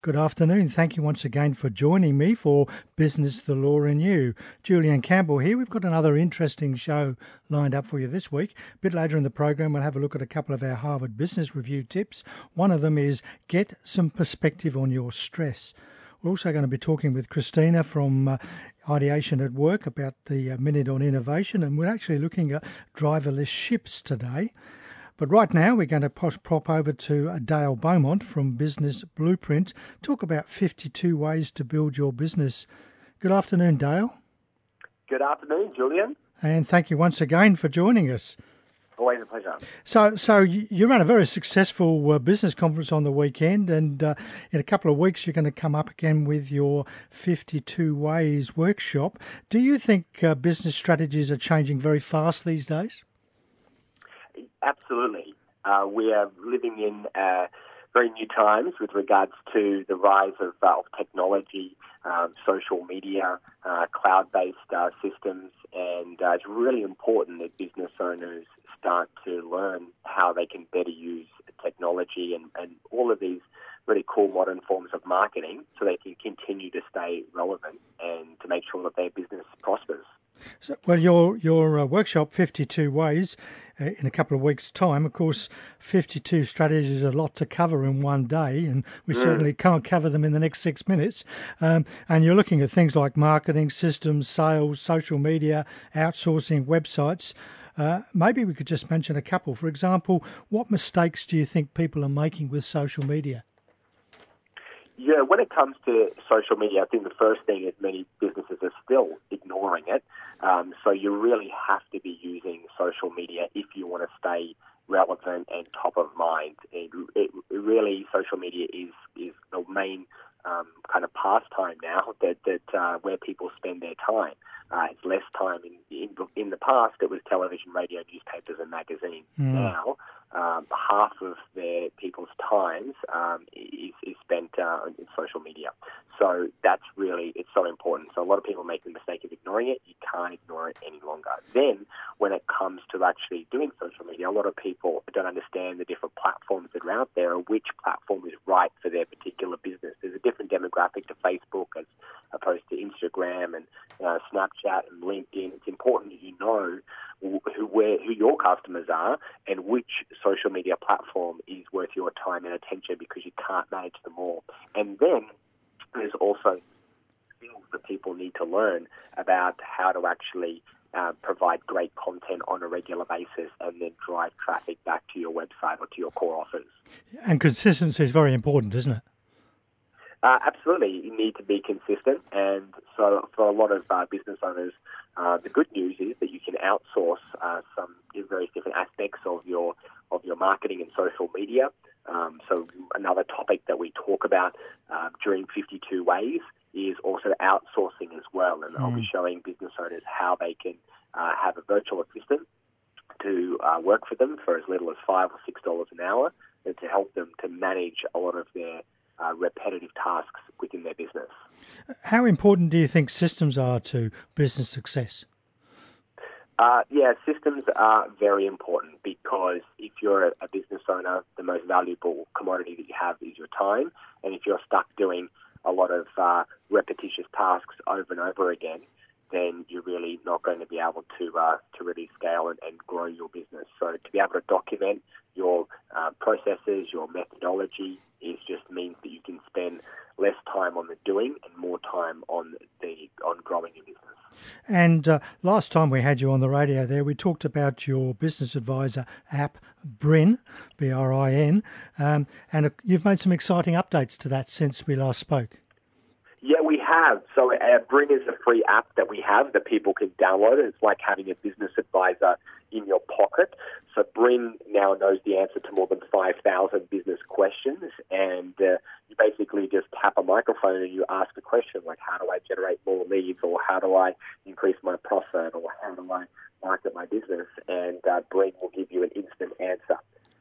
Good afternoon. Thank you once again for joining me for Business, the Law and You. Julian Campbell here. We've got another interesting show lined up for you this week. A bit later in the program, we'll have a look at a couple of our Harvard Business Review tips. One of them is get some perspective on your stress. We're also going to be talking with Christina from uh, Ideation at Work about the uh, Minute on Innovation, and we're actually looking at driverless ships today. But right now, we're going to prop over to Dale Beaumont from Business Blueprint, talk about 52 ways to build your business. Good afternoon, Dale. Good afternoon, Julian. And thank you once again for joining us. Always a pleasure. So, so you ran a very successful uh, business conference on the weekend, and uh, in a couple of weeks, you're going to come up again with your 52 Ways workshop. Do you think uh, business strategies are changing very fast these days? Absolutely. Uh, we are living in uh, very new times with regards to the rise of, uh, of technology, um, social media, uh, cloud based uh, systems, and uh, it's really important that business owners start to learn how they can better use technology and, and all of these really cool modern forms of marketing so they can continue to stay relevant and to make sure that their business prospers. So, well, your your uh, workshop, Fifty Two Ways, uh, in a couple of weeks' time. Of course, fifty two strategies is a lot to cover in one day, and we mm. certainly can't cover them in the next six minutes. Um, and you're looking at things like marketing, systems, sales, social media, outsourcing, websites. Uh, maybe we could just mention a couple. For example, what mistakes do you think people are making with social media? Yeah, when it comes to social media, I think the first thing is many businesses are still ignoring it. Um, so you really have to be using social media if you want to stay relevant and top of mind. It, it, it really, social media is is the main um, kind of pastime now that that uh, where people spend their time. Uh, it's less time in, in in the past. It was television, radio, newspapers, and magazines. Mm. Now um, half of their people's times um, is, is, spent uh, in social media. So that's really it's so important. So a lot of people make the mistake of ignoring it. You can't ignore it any longer. Then when it comes to actually doing social media, a lot of people don't understand the different platforms that are out there or which platform is right for their particular business. There's a different demographic to Facebook as opposed to Instagram and uh, Snapchat and LinkedIn. It's important that you know who, where, who your customers are and which social media platform is worth your time and attention because you can't manage them all. And then there's also skills that people need to learn about how to actually uh, provide great content on a regular basis and then drive traffic back to your website or to your core offers. And consistency is very important, isn't it? Uh, absolutely, you need to be consistent, and so for a lot of uh, business owners, uh, the good news is that you can outsource uh, some various different aspects of your of your marketing and social media. Um, so another topic that we talk about uh, during 52 Ways is also outsourcing as well, and mm. I'll be mm. showing business owners how they can uh, have a virtual assistant to work for them for as little as five or six dollars an hour, and to help them to manage a lot of their uh, repetitive tasks within their business. How important do you think systems are to business success? Uh, yeah, systems are very important because if you're a business owner, the most valuable commodity that you have is your time. And if you're stuck doing a lot of uh, repetitious tasks over and over again, then you're really not going to be able to uh, to really scale and, and, grow your business. So to be able to document your uh, processes, your methodology, is just means that you can spend less time on the doing and more time on the on growing your business. And uh, last time we had you on the radio, there we talked about your business advisor app, Brin, B R I N, um, and uh, you've made some exciting updates to that since we last spoke. Have. So uh, Brin is a free app that we have that people can download. It's like having a business advisor in your pocket. So Brin now knows the answer to more than 5,000 business questions, and uh, you basically just tap a microphone and you ask a question like, how do I generate more leads, or how do I increase my profit, or how do I market my business, and uh, Brin will give you an instant answer.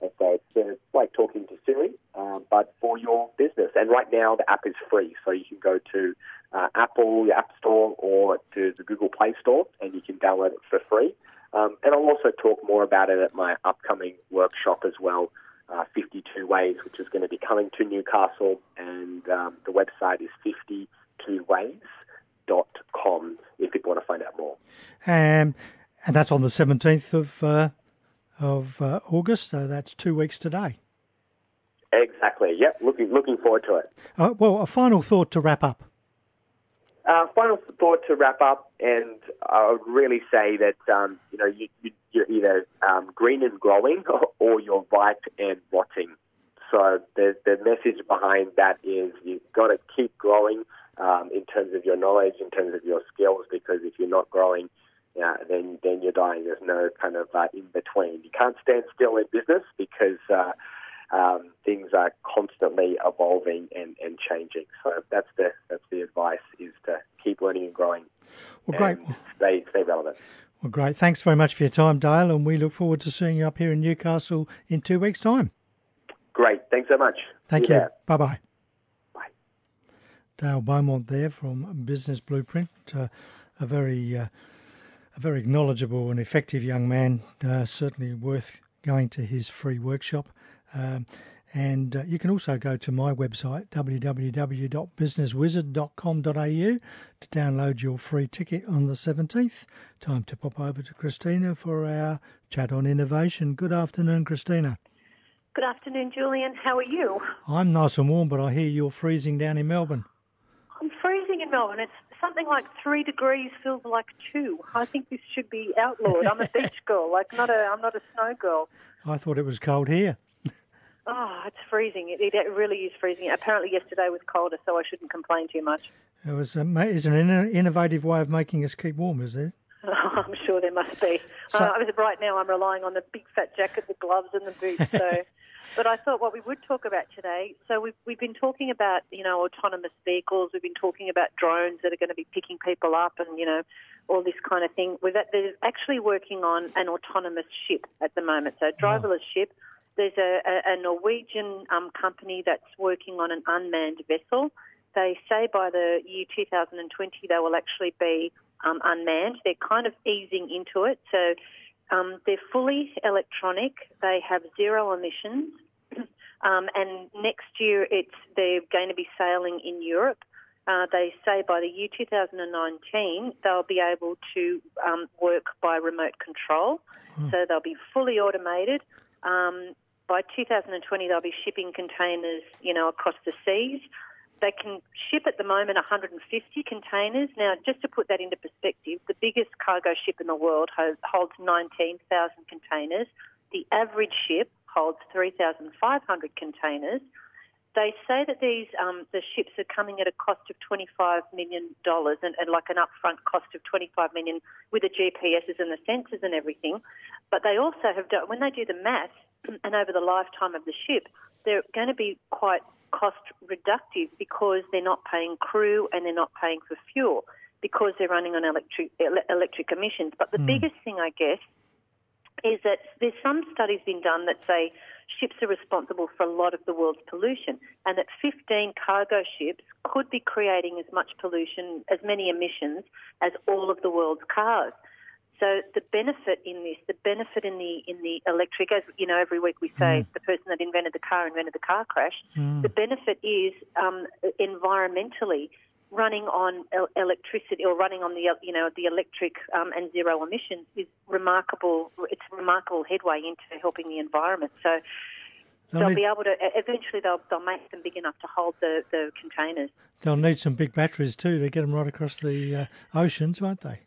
So it's, uh, like talking to Siri, uh, but for your business. And right now the app is free, so you can go to uh, Apple, App Store, or to the Google Play Store, and you can download it for free. Um, and I'll also talk more about it at my upcoming workshop as well uh, 52 Ways, which is going to be coming to Newcastle, and um, the website is 52ways.com if people want to find out more. Um, and that's on the 17th of, uh, of uh, August, so that's two weeks today. Exactly. Yep. Looking looking forward to it. Uh, well, a final thought to wrap up. Uh, final thought to wrap up, and I would really say that um, you know you, you, are either um, green and growing, or, or you're white and rotting. So the the message behind that is you've got to keep growing um, in terms of your knowledge, in terms of your skills, because if you're not growing, yeah, then then you're dying. There's no kind of uh, in between. You can't stand still in business because uh, um, things are constantly evolving and, and changing. So that's the that's the advice is to keep learning and growing. Well, great. Stay stay relevant. Well, great. Thanks very much for your time, Dale, and we look forward to seeing you up here in Newcastle in two weeks' time. Great. Thanks so much. Thank See you. Bye bye. Bye. Dale Beaumont there from Business Blueprint, uh, a very uh, a very knowledgeable and effective young man, uh, certainly worth going to his free workshop. Um, and uh, you can also go to my website, www.businesswizard.com.au, to download your free ticket on the 17th. Time to pop over to Christina for our chat on innovation. Good afternoon, Christina. Good afternoon, Julian. How are you? I'm nice and warm, but I hear you're freezing down in Melbourne. I'm freezing in Melbourne. It's something like three degrees feels like two. I think this should be outlawed. I'm a beach girl, like not a. I'm not a snow girl. I thought it was cold here. Oh, it's freezing. It, it, really is freezing. Apparently, yesterday was colder, so I shouldn't complain too much. It was is an innovative way of making us keep warm, is there? I'm sure there must be. So, uh, right now, I'm relying on the big fat jacket, the gloves, and the boots. So, but I thought what we would talk about today. So we've we've been talking about you know autonomous vehicles. We've been talking about drones that are going to be picking people up, and you know all this kind of thing. We're actually working on an autonomous ship at the moment. So driverless oh. ship there's a, a, a Norwegian um, company that's working on an unmanned vessel. They say by the year 2020 they will actually be um, unmanned. They're kind of easing into it. So um, they're fully electronic. They have zero emissions. um, and next year it's they're going to be sailing in Europe. Uh, they say by the year 2019 they'll be able to um, work by remote control. Hmm. So they'll be fully automated. Um, by 2020, they'll be shipping containers, you know, across the seas. They can ship at the moment 150 containers. Now, just to put that into perspective, the biggest cargo ship in the world holds 19,000 containers. The average ship holds 3,500 containers. They say that these um, the ships are coming at a cost of twenty five million dollars and, and, like an upfront cost of 25 million with the GPSs and the sensors and everything. But they also have done when they do the math and over the lifetime of the ship, they're going to be quite cost reductive because they're not paying crew and they're not paying for fuel because they're running on electric electric emissions. But the mm. biggest thing, I guess, is that there's some studies been done that say ships are responsible for a lot of the world's pollution, and that 15 cargo ships could be creating as much pollution, as many emissions, as all of the world's cars. So the benefit in this, the benefit in the in the electric, as you know, every week we say mm. the person that invented the car invented the car crash. Mm. The benefit is um, environmentally running on electricity or running on the you know the electric um, and zero emissions is remarkable. It's remarkable headway into helping the environment. So they'll, they'll need, be able to eventually they'll they'll make them big enough to hold the, the containers. They'll need some big batteries too to get them right across the uh, oceans, won't they?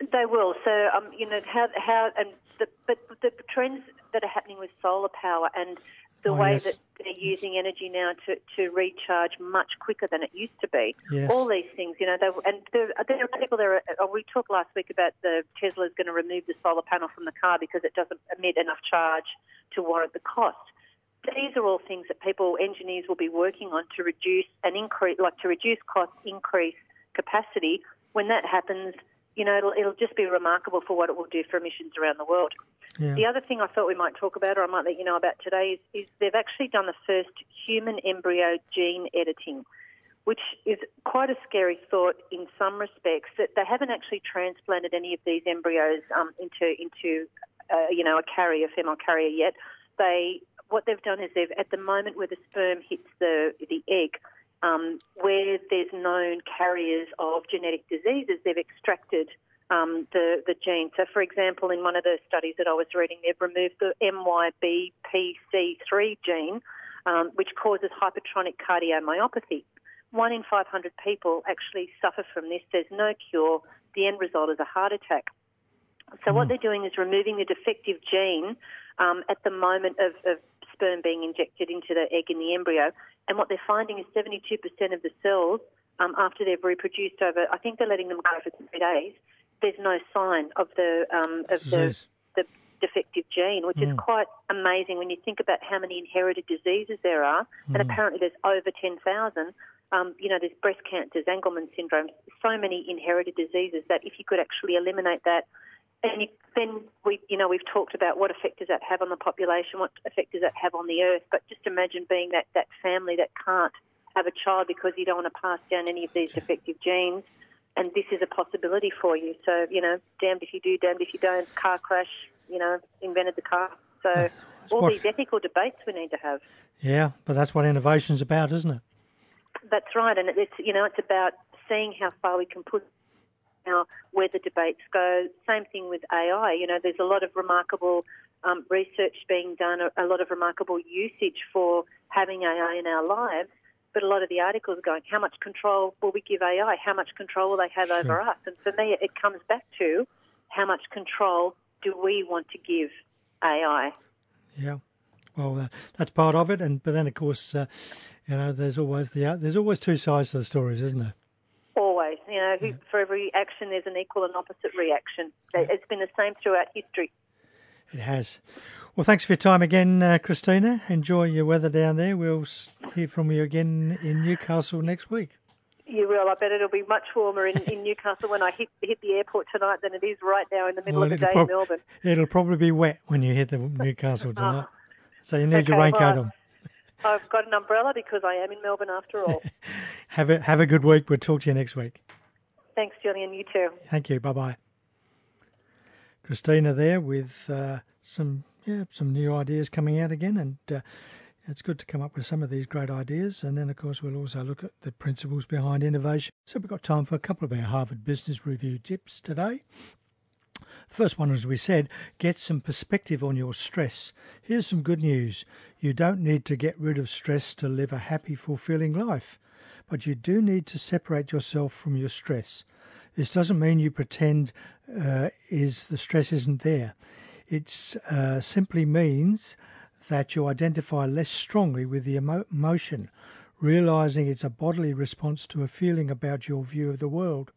They will. So um, you know how how and the, but the trends that are happening with solar power and the oh, way yes. that they're using energy now to, to recharge much quicker than it used to be. Yes. All these things, you know, they, and there, there are people there. Oh, we talked last week about the Tesla is going to remove the solar panel from the car because it doesn't emit enough charge to warrant the cost. These are all things that people, engineers, will be working on to reduce and increase, like to reduce cost, increase capacity. When that happens, you know, it'll, it'll just be remarkable for what it will do for emissions around the world. Yeah. The other thing I thought we might talk about, or I might let you know about today, is, is they've actually done the first human embryo gene editing, which is quite a scary thought in some respects. That they haven't actually transplanted any of these embryos um, into into uh, you know a carrier, a female carrier yet. They what they've done is they've, at the moment where the sperm hits the, the egg, um, where there's known carriers of genetic diseases, they've extracted um, the, the gene. So, for example, in one of the studies that I was reading, they've removed the MYBPC3 gene, um, which causes hypertrophic cardiomyopathy. One in 500 people actually suffer from this. There's no cure. The end result is a heart attack. So, mm. what they're doing is removing the defective gene um, at the moment of, of sperm being injected into the egg in the embryo. And what they're finding is 72% of the cells, um, after they've reproduced over, I think they're letting them go for three days, there's no sign of the um, of the, the, defective gene, which mm. is quite amazing when you think about how many inherited diseases there are, mm. and apparently there's over 10,000. Um, you know, there's breast cancers, Angelman syndrome, so many inherited diseases that if you could actually eliminate that, and you, then we, you know, we've talked about what effect does that have on the population, what effect does that have on the earth. But just imagine being that that family that can't have a child because you don't want to pass down any of these defective genes and this is a possibility for you. So, you know, damned if you do, damned if you don't. Car crash, you know, invented the car. So, all what, these ethical debates we need to have. Yeah, but that's what innovation's about, isn't it? That's right, and it's you know it's about seeing how far we can push now where the debates go. Same thing with AI. You know, there's a lot of remarkable um, research being done, a, a lot of remarkable usage for having AI in our lives. But a lot of the articles are going, how much control will we give AI? How much control will they have sure. over us? And for me, it comes back to how much control do we want to give AI? Yeah. Well, uh, that's part of it, and but then of course, uh, you know, there's always the uh, there's always two sides to the stories, isn't there? You know, yeah. for every action there's an equal and opposite reaction. It's been the same throughout history. It has. Well, thanks for your time again, uh, Christina. Enjoy your weather down there. We'll hear from you again in Newcastle next week. You will. I bet it'll be much warmer in, in Newcastle when I hit hit the airport tonight than it is right now in the middle well, of the day prob- in Melbourne. It'll probably be wet when you hit the Newcastle tonight, oh. so you need okay, your raincoat well, on. I've got an umbrella because I am in Melbourne after all. have a have a good week. We'll talk to you next week. Thanks, Julian. You too. Thank you. Bye bye. Christina there with uh, some yeah some new ideas coming out again, and uh, it's good to come up with some of these great ideas. And then, of course, we'll also look at the principles behind innovation. So we've got time for a couple of our Harvard Business Review tips today. The first one, as we said, get some perspective on your stress. Here's some good news. You don't need to get rid of stress to live a happy, fulfilling life, but you do need to separate yourself from your stress. This doesn't mean you pretend uh, is the stress isn't there. It uh, simply means that you identify less strongly with the emo- emotion, realizing it's a bodily response to a feeling about your view of the world.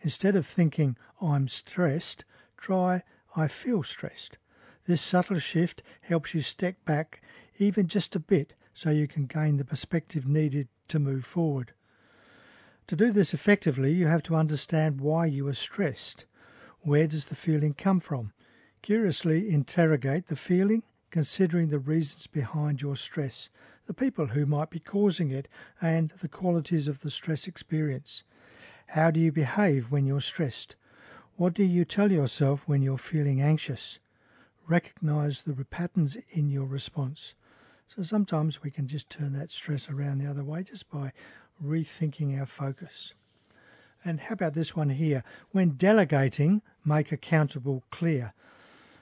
Instead of thinking, I'm stressed, try, I feel stressed. This subtle shift helps you step back even just a bit so you can gain the perspective needed to move forward. To do this effectively, you have to understand why you are stressed. Where does the feeling come from? Curiously interrogate the feeling, considering the reasons behind your stress, the people who might be causing it, and the qualities of the stress experience. How do you behave when you're stressed? What do you tell yourself when you're feeling anxious? Recognize the patterns in your response. So sometimes we can just turn that stress around the other way just by rethinking our focus. And how about this one here? When delegating, make accountable clear.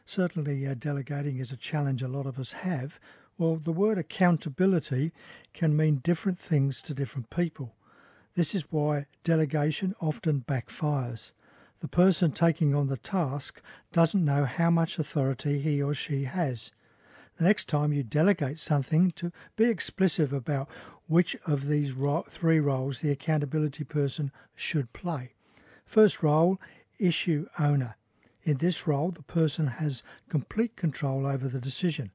Certainly, uh, delegating is a challenge a lot of us have. Well, the word accountability can mean different things to different people. This is why delegation often backfires. The person taking on the task doesn't know how much authority he or she has. The next time you delegate something, to be explicit about which of these ro- three roles the accountability person should play. First role, issue owner. In this role, the person has complete control over the decision.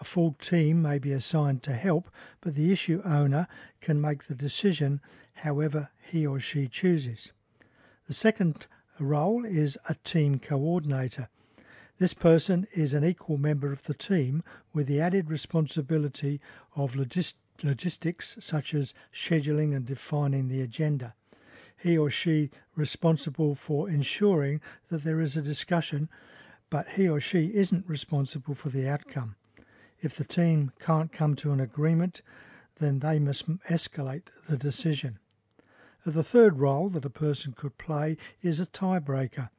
A full team may be assigned to help, but the issue owner can make the decision however he or she chooses. The second role is a team coordinator. This person is an equal member of the team with the added responsibility of logist- logistics such as scheduling and defining the agenda. He or she responsible for ensuring that there is a discussion, but he or she isn't responsible for the outcome. If the team can't come to an agreement, then they must escalate the decision. The third role that a person could play is a tiebreaker.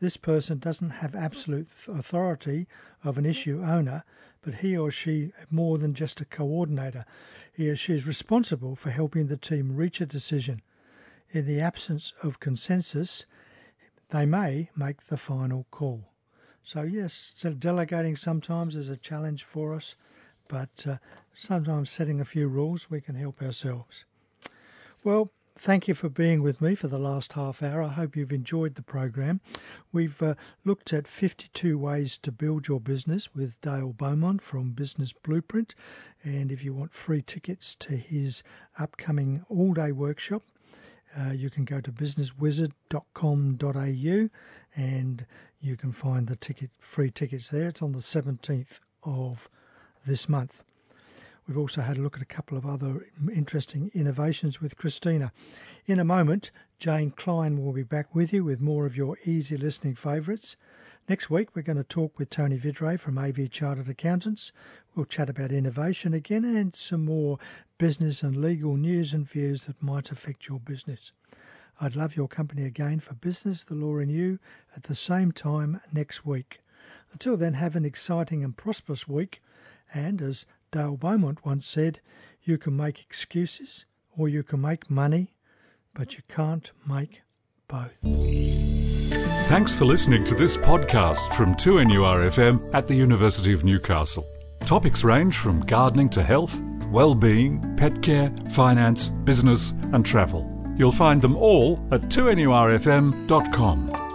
This person doesn't have absolute authority of an issue owner, but he or she more than just a coordinator. He or she is responsible for helping the team reach a decision. In the absence of consensus, they may make the final call. So, yes, so delegating sometimes is a challenge for us, but uh, sometimes setting a few rules, we can help ourselves. Well, thank you for being with me for the last half hour. I hope you've enjoyed the program. We've uh, looked at 52 ways to build your business with Dale Beaumont from Business Blueprint. And if you want free tickets to his upcoming all day workshop, uh, you can go to businesswizard.com.au and you can find the ticket free tickets there. It's on the 17th of this month. We've also had a look at a couple of other interesting innovations with Christina. In a moment, Jane Klein will be back with you with more of your easy listening favourites. Next week, we're going to talk with Tony Vidray from AV Chartered Accountants. We'll chat about innovation again and some more business and legal news and views that might affect your business. I'd love your company again for Business, the Law and You at the same time next week. Until then, have an exciting and prosperous week. And as Dale Beaumont once said, you can make excuses or you can make money, but you can't make both. Thanks for listening to this podcast from 2NURFM at the University of Newcastle. Topics range from gardening to health, well-being, pet care, finance, business and travel. You'll find them all at 2NURFM.com.